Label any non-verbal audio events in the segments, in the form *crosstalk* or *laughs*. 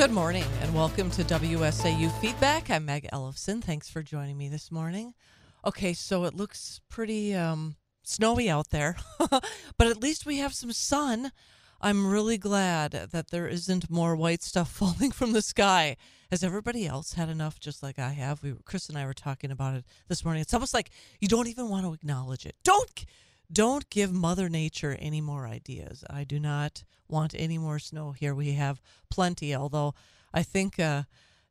Good morning and welcome to WSAU Feedback. I'm Meg Ellefson. Thanks for joining me this morning. Okay, so it looks pretty um, snowy out there, *laughs* but at least we have some sun. I'm really glad that there isn't more white stuff *laughs* falling from the sky. Has everybody else had enough, just like I have? We, Chris and I were talking about it this morning. It's almost like you don't even want to acknowledge it. Don't don't give Mother Nature any more ideas. I do not want any more snow here. We have plenty, although I think uh,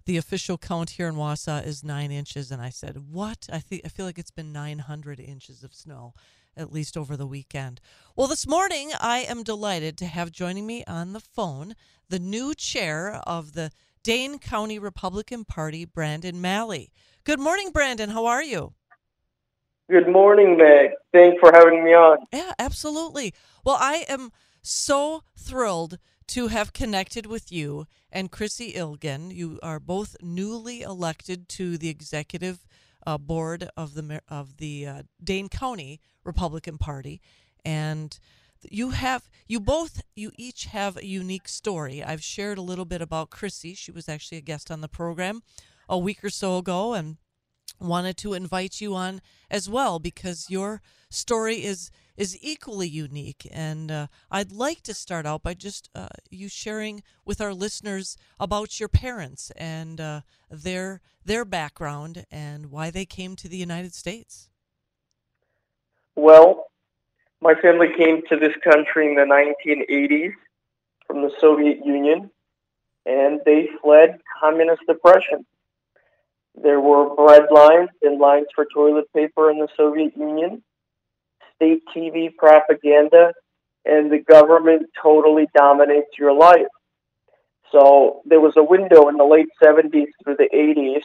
the official count here in Wausau is nine inches. And I said, What? I, think I feel like it's been 900 inches of snow, at least over the weekend. Well, this morning, I am delighted to have joining me on the phone the new chair of the Dane County Republican Party, Brandon Malley. Good morning, Brandon. How are you? Good morning, Meg. Thanks for having me on. Yeah, absolutely. Well, I am so thrilled to have connected with you and Chrissy Ilgen. You are both newly elected to the executive uh, board of the of the uh, Dane County Republican Party, and you have you both you each have a unique story. I've shared a little bit about Chrissy. She was actually a guest on the program a week or so ago, and wanted to invite you on as well because your story is is equally unique. And uh, i'd like to start out by just uh, you sharing with our listeners about your parents and uh, their their background and why they came to the united states. Well my family came to this country in the 1980s from the soviet union and they fled communist oppression there were bread lines and lines for toilet paper in the Soviet Union, state TV propaganda, and the government totally dominates your life. So there was a window in the late 70s through the 80s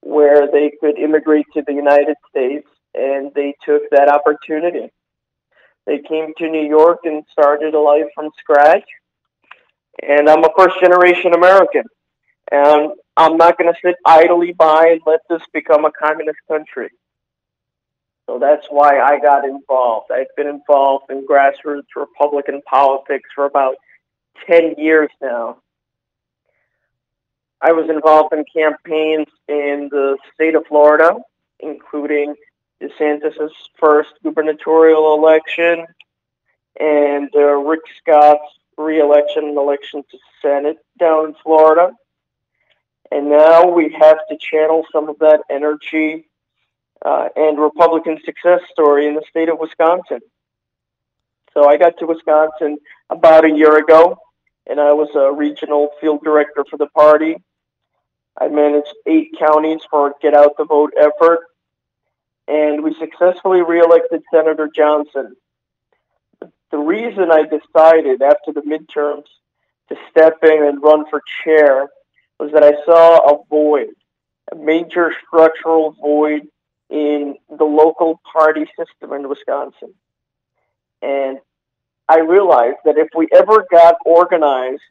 where they could immigrate to the United States, and they took that opportunity. They came to New York and started a life from scratch. And I'm a first generation American. And I'm not going to sit idly by and let this become a communist country. So that's why I got involved. I've been involved in grassroots Republican politics for about 10 years now. I was involved in campaigns in the state of Florida, including DeSantis' first gubernatorial election and uh, Rick Scott's reelection and election to Senate down in Florida. And now we have to channel some of that energy uh, and Republican success story in the state of Wisconsin. So I got to Wisconsin about a year ago, and I was a regional field director for the party. I managed eight counties for a Get Out the Vote effort, and we successfully reelected Senator Johnson. The reason I decided after the midterms to step in and run for chair was that I saw a void, a major structural void in the local party system in Wisconsin. And I realized that if we ever got organized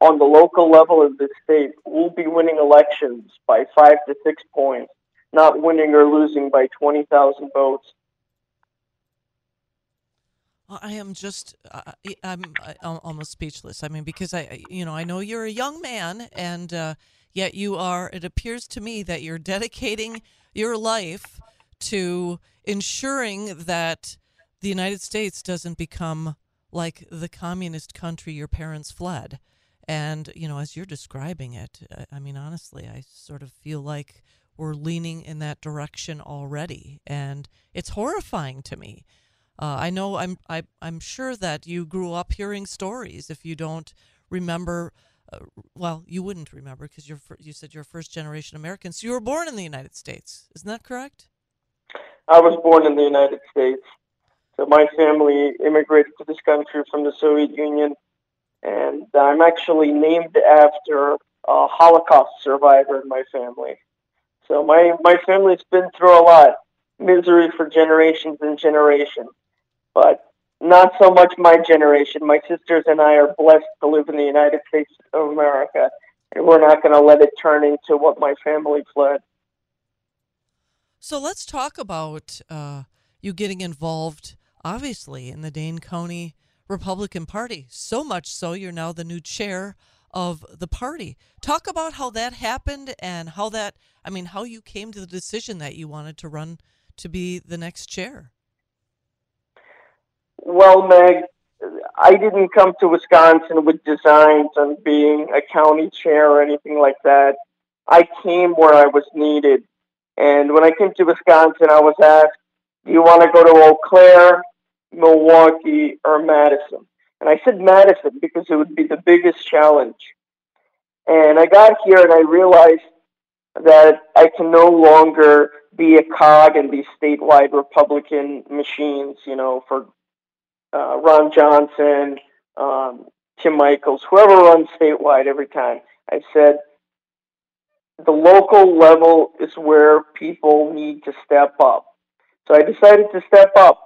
on the local level of the state, we'll be winning elections by five to six points, not winning or losing by 20,000 votes. I am just, uh, I'm, I'm almost speechless. I mean, because I, you know, I know you're a young man, and uh, yet you are. It appears to me that you're dedicating your life to ensuring that the United States doesn't become like the communist country your parents fled. And you know, as you're describing it, I mean, honestly, I sort of feel like we're leaning in that direction already, and it's horrifying to me uh, I know I'm I, I'm sure that you grew up hearing stories. If you don't remember, uh, well, you wouldn't remember because you're you said you're first generation American. So you were born in the United States, isn't that correct? I was born in the United States. So my family immigrated to this country from the Soviet Union, and I'm actually named after a Holocaust survivor in my family. So my my family's been through a lot, misery for generations and generations but not so much my generation. My sisters and I are blessed to live in the United States of America, and we're not going to let it turn into what my family fled. So let's talk about uh, you getting involved, obviously, in the Dane County Republican Party. So much so, you're now the new chair of the party. Talk about how that happened and how that, I mean, how you came to the decision that you wanted to run to be the next chair. Well, Meg, I didn't come to Wisconsin with designs on being a county chair or anything like that. I came where I was needed. And when I came to Wisconsin, I was asked, do you want to go to Eau Claire, Milwaukee, or Madison? And I said Madison because it would be the biggest challenge. And I got here and I realized that I can no longer be a cog in these statewide Republican machines, you know, for uh, Ron Johnson, um, Tim Michels, whoever runs statewide every time. I said the local level is where people need to step up. So I decided to step up.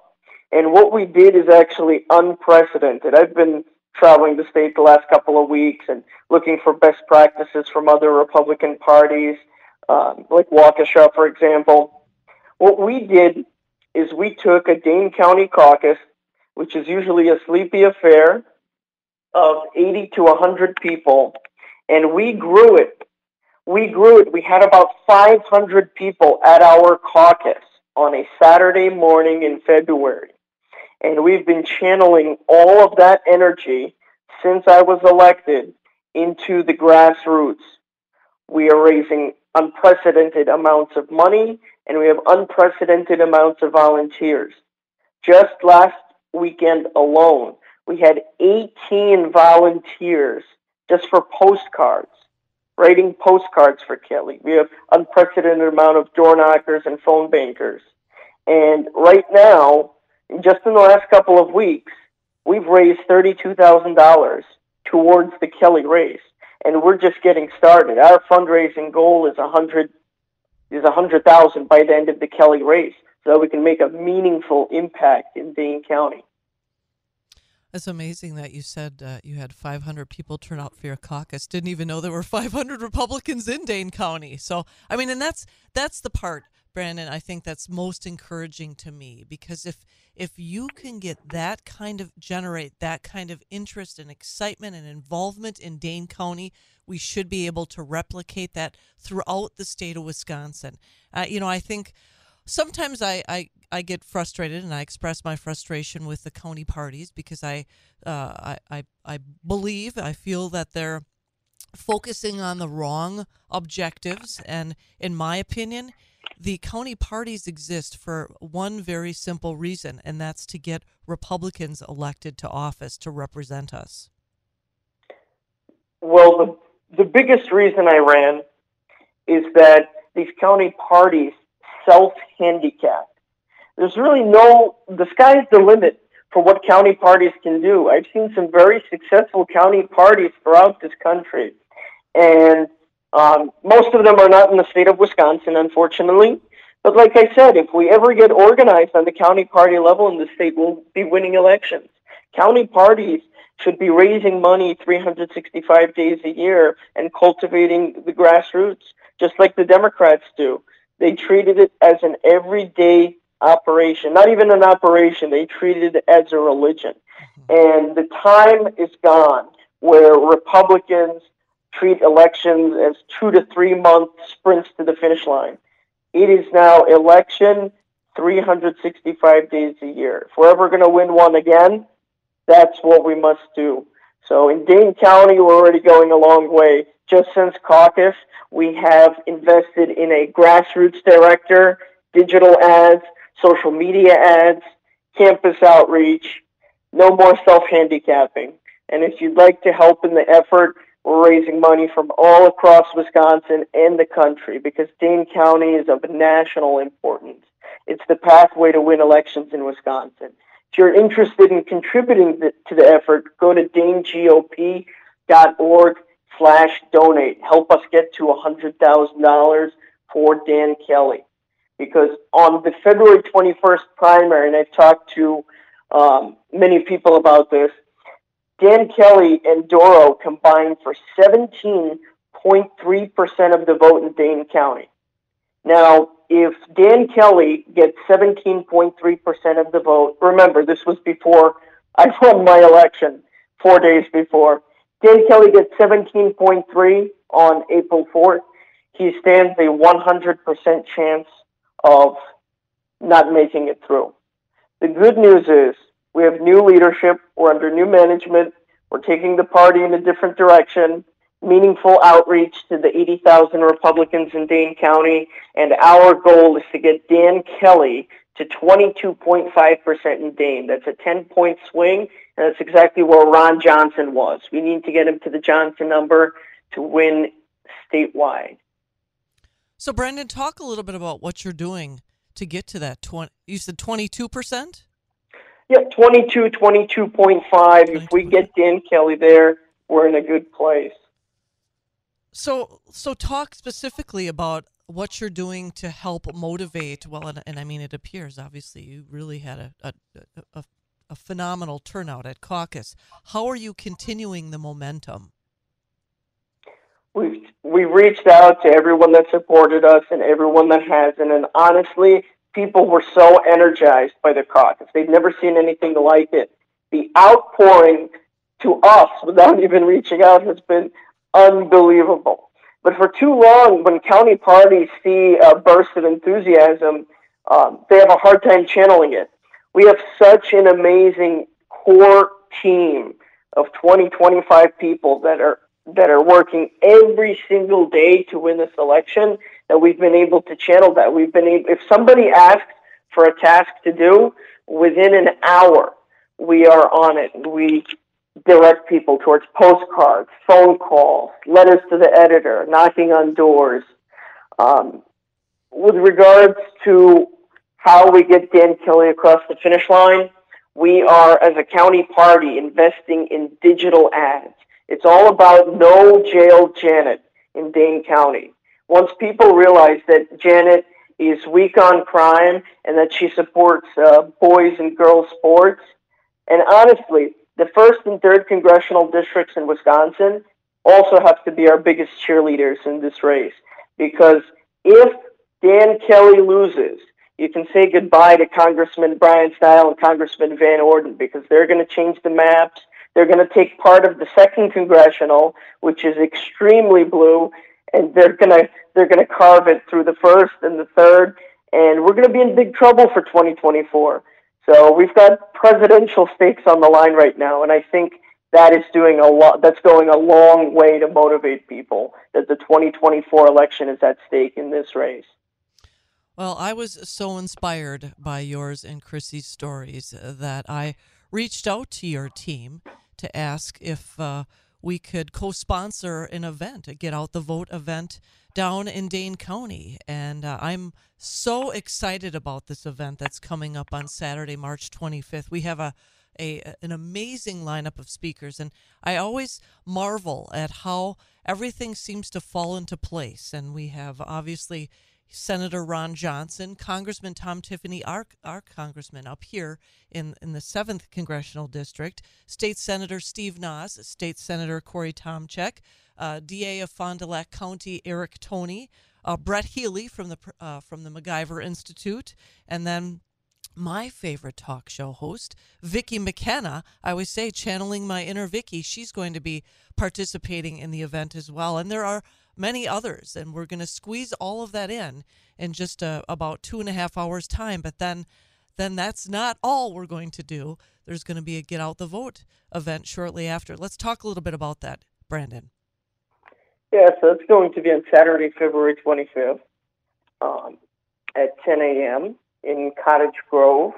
And what we did is actually unprecedented. I've been traveling the state the last couple of weeks and looking for best practices from other Republican parties, um, like Waukesha, for example. What we did is we took a Dane County caucus, which is usually a sleepy affair of 80 to 100 people, and we grew it. We grew it. We had about 500 people at our caucus on a Saturday morning in February. And we've been channeling all of that energy since I was elected into the grassroots. We are raising unprecedented amounts of money and we have unprecedented amounts of volunteers. Just last weekend alone, we had 18 volunteers just for postcards, writing postcards for Kelly. We have unprecedented amount of door knockers and phone bankers. And right now, just in the last couple of weeks, we've raised $32,000 towards the Kelly race. And we're just getting started. Our fundraising goal is 100 is 100,000 by the end of the Kelly race so that we can make a meaningful impact in Dane County. It's amazing that you said uh, you had 500 people turn out for your caucus. Didn't even know there were *laughs* 500 Republicans in Dane County. So, I mean, and that's that's the part Brandon, I think that's most encouraging to me because if if you can get that kind of generate that kind of interest and excitement and involvement in Dane County, we should be able to replicate that throughout the state of Wisconsin. Uh, you know, I think sometimes I, I I get frustrated and I express my frustration with the county parties because I uh, I, I I believe I feel that they're focusing on the wrong objectives and in my opinion the county parties exist for one very simple reason, and that's to get Republicans elected to office to represent us. Well, the, the biggest reason I ran is that these county parties self handicap. There's really no, the sky's the limit for what county parties can do. I've seen some very successful county parties throughout this country. And um, most of them are not in the state of Wisconsin, unfortunately. But like I said, if we ever get organized on the county party level in the state, we'll be winning elections. County parties should be raising money 365 days a year and cultivating the grassroots, just like the Democrats do. They treated it as an everyday operation, not even an operation, they treated it as a religion. Mm-hmm. And the time is gone where Republicans treat elections as two to three month sprints to the finish line. It is now election 365 days a year. If we're ever going to win one again, that's what we must do. So in Dane County, we're already going a long way. Just since caucus, we have invested in a grassroots director, digital ads, social media ads, campus outreach, no more self handicapping. And if you'd like to help in the effort, we're raising money from all across Wisconsin and the country because Dane County is of national importance. It's the pathway to win elections in Wisconsin. If you're interested in contributing to the effort, go to danegop.org slash donate. Help us get to $100,000 for Dan Kelly. Because on the February 21st primary, and I've talked to um, many people about this, Dan Kelly and Dorow combined for 17.3% of the vote in Dane County. Now, if Dan Kelly gets 17.3% of the vote, remember, this was before I won my election, four days before. Dan Kelly gets 17.3 on April 4th. He stands a 100% chance of not making it through. The good news is we have new leadership. We're under new management. We're taking the party in a different direction. Meaningful outreach to the 80,000 Republicans in Dane County. And our goal is to get Dan Kelly to 22.5% in Dane. That's a 10 point swing. That's exactly where Ron Johnson was. We need to get him to the Johnson number to win statewide. So, Brandon, talk a little bit about what you're doing to get to that 20. You said 22%? Yeah, 22, 22.5. If we get Dan Kelly there, we're in a good place. So, so talk specifically about what you're doing to help motivate. Well, and, and I mean, it appears obviously you really had a, a, a, a phenomenal turnout at caucus. How are you continuing the momentum? We've we reached out to everyone that supported us and everyone that hasn't, and honestly, people were so energized by the caucus. They've never seen anything like it. The outpouring to us without *laughs* even reaching out has been unbelievable. But for too long, when county parties see a burst of enthusiasm, um, they have a hard time channeling it. We have such an amazing core team of 20, 25 people that are that are working every single day to win this election that we've been able to channel that. We've been able, if somebody asks for a task to do, within an hour, we are on it. We direct people towards postcards, phone calls, letters to the editor, knocking on doors. Um, with regards to how we get Dan Kelly across the finish line, we are, as a county party, investing in digital ads. It's all about no jail Janet in Dane County. Once people realize that Janet is weak on crime and that she supports uh, boys and girls sports, and honestly, the first and third congressional districts in Wisconsin also have to be our biggest cheerleaders in this race because if Dan Kelly loses, you can say goodbye to Congressman Bryan Steil and Congressman Van Orden because they're going to change the maps. They're going to take part of the second congressional, which is extremely blue, and they're going to they're going to carve it through the first and the third, and we're going to be in big trouble for 2024. So we've got presidential stakes on the line right now, and I think that is doing a lot. That's going a long way to motivate people that the 2024 election is at stake in this race. Well, I was so inspired by yours and Chrissy's stories that I reached out to your team to ask if uh, we could co-sponsor an event, a Get Out the Vote event down in Dane County. And uh, I'm so excited about this event that's coming up on Saturday, March 25th. We have a, a an amazing lineup of speakers, and I always marvel at how everything seems to fall into place. And we have obviously Senator Ron Johnson, Congressman Tom Tiffany, our, our congressman up here in, in the 7th Congressional District, State Senator Steve Nass, State Senator Corey Tomczyk, uh, DA of Fond du Lac County Eric Toney, uh, Brett Healy from the uh, from the MacIver Institute, and then my favorite talk show host, Vicki McKenna. I always say, channeling my inner Vicki, she's going to be participating in the event as well. And there are many others, and we're going to squeeze all of that in in just uh, about two and a half hours' time. But then, then that's not all we're going to do. There's going to be a Get Out the Vote event shortly after. Let's talk a little bit about that, Brandon. Yeah, so it's going to be on Saturday, February 25th um, at 10 a.m. in Cottage Grove.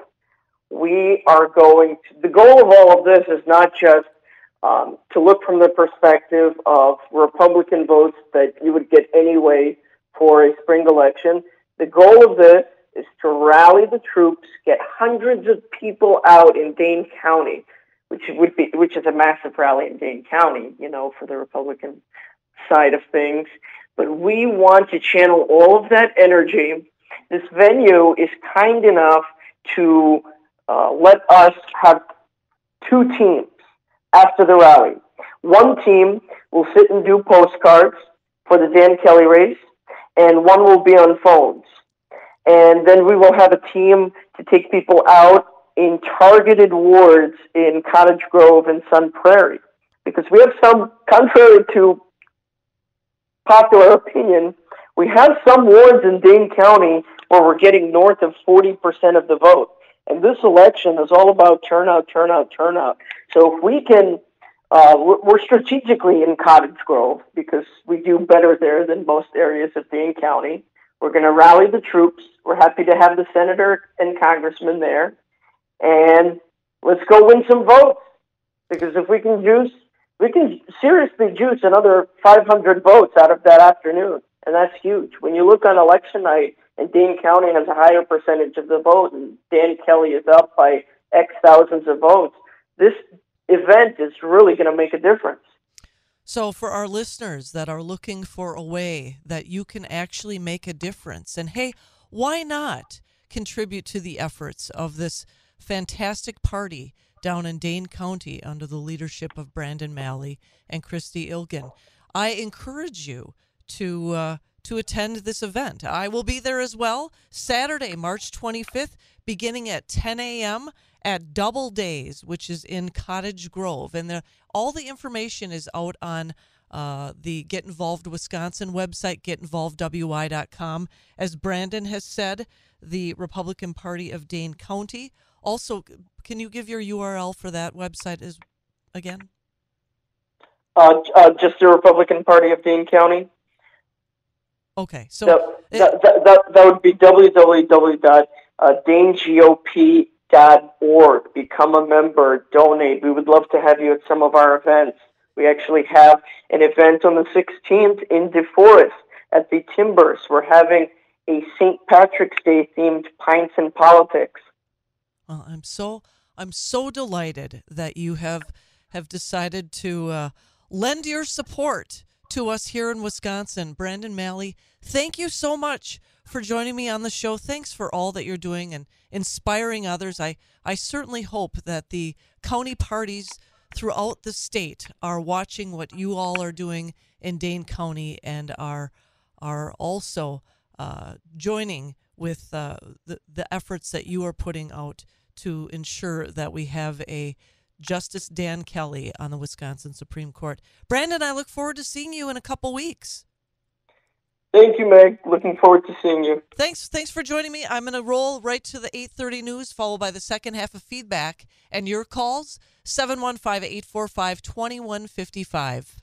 We are going to, the goal of all of this is not just um, to look from the perspective of Republican votes that you would get anyway for a spring election. The goal of this is to rally the troops, get hundreds of people out in Dane County, which would be which is a massive rally in Dane County, you know, for the Republican side of things. But we want to channel all of that energy. This venue is kind enough to uh, let us have two teams after the rally. One team will sit and do postcards for the Dan Kelly race, and one will be on phones. And then we will have a team to take people out in targeted wards in Cottage Grove and Sun Prairie. because we have some, contrary to popular opinion, we have some wards in Dane County where we're getting north of 40% of the vote. And this election is all about turnout, turnout, turnout. So if we can, uh, we're strategically in Cottage Grove because we do better there than most areas of Dane County. We're going to rally the troops. We're happy to have the senator and congressman there. And let's go win some votes. Because if we can juice, we can seriously juice another 500 votes out of that afternoon. And that's huge. When you look on election night and Dane County has a higher percentage of the vote and Dan Kelly is up by X thousands of votes, this event is really going to make a difference. So, for our listeners that are looking for a way that you can actually make a difference, and hey, why not contribute to the efforts of this fantastic party down in Dane County under the leadership of Brandon Malley and Christy Ilgen? I encourage you to uh, to attend this event. I will be there as well Saturday, March 25th, beginning at 10 a.m. at Double Days, which is in Cottage Grove. And all the information is out on uh, the Get Involved Wisconsin website, getinvolvedwi.com. As Brandon has said, the Republican Party of Dane County. Also, can you give your URL for that website as again? Uh, uh, just the Republican Party of Dane County. Okay, so that, it, that, that, that, that would be www.danegop.org. Become a member, donate. We would love to have you at some of our events. We actually have an event on the 16th in DeForest at the Timbers. We're having a St. Patrick's Day themed pints and politics. Well, I'm so I'm so delighted that you have have decided to uh, lend your support to us here in Wisconsin. Brandon Malley, thank you so much for joining me on the show. Thanks for all that you're doing and inspiring others. I, I certainly hope that the county parties throughout the state are watching what you all are doing in Dane County and are are also uh, joining with uh, the, the efforts that you are putting out to ensure that we have a Justice Dan Kelly on the Wisconsin Supreme Court. Brandon, I look forward to seeing you in a couple weeks. Thank you, Meg. Looking forward to seeing you. Thanks. Thanks for joining me. I'm going to roll right to the 8:30 news, followed by the second half of feedback and your calls 715-845-2155.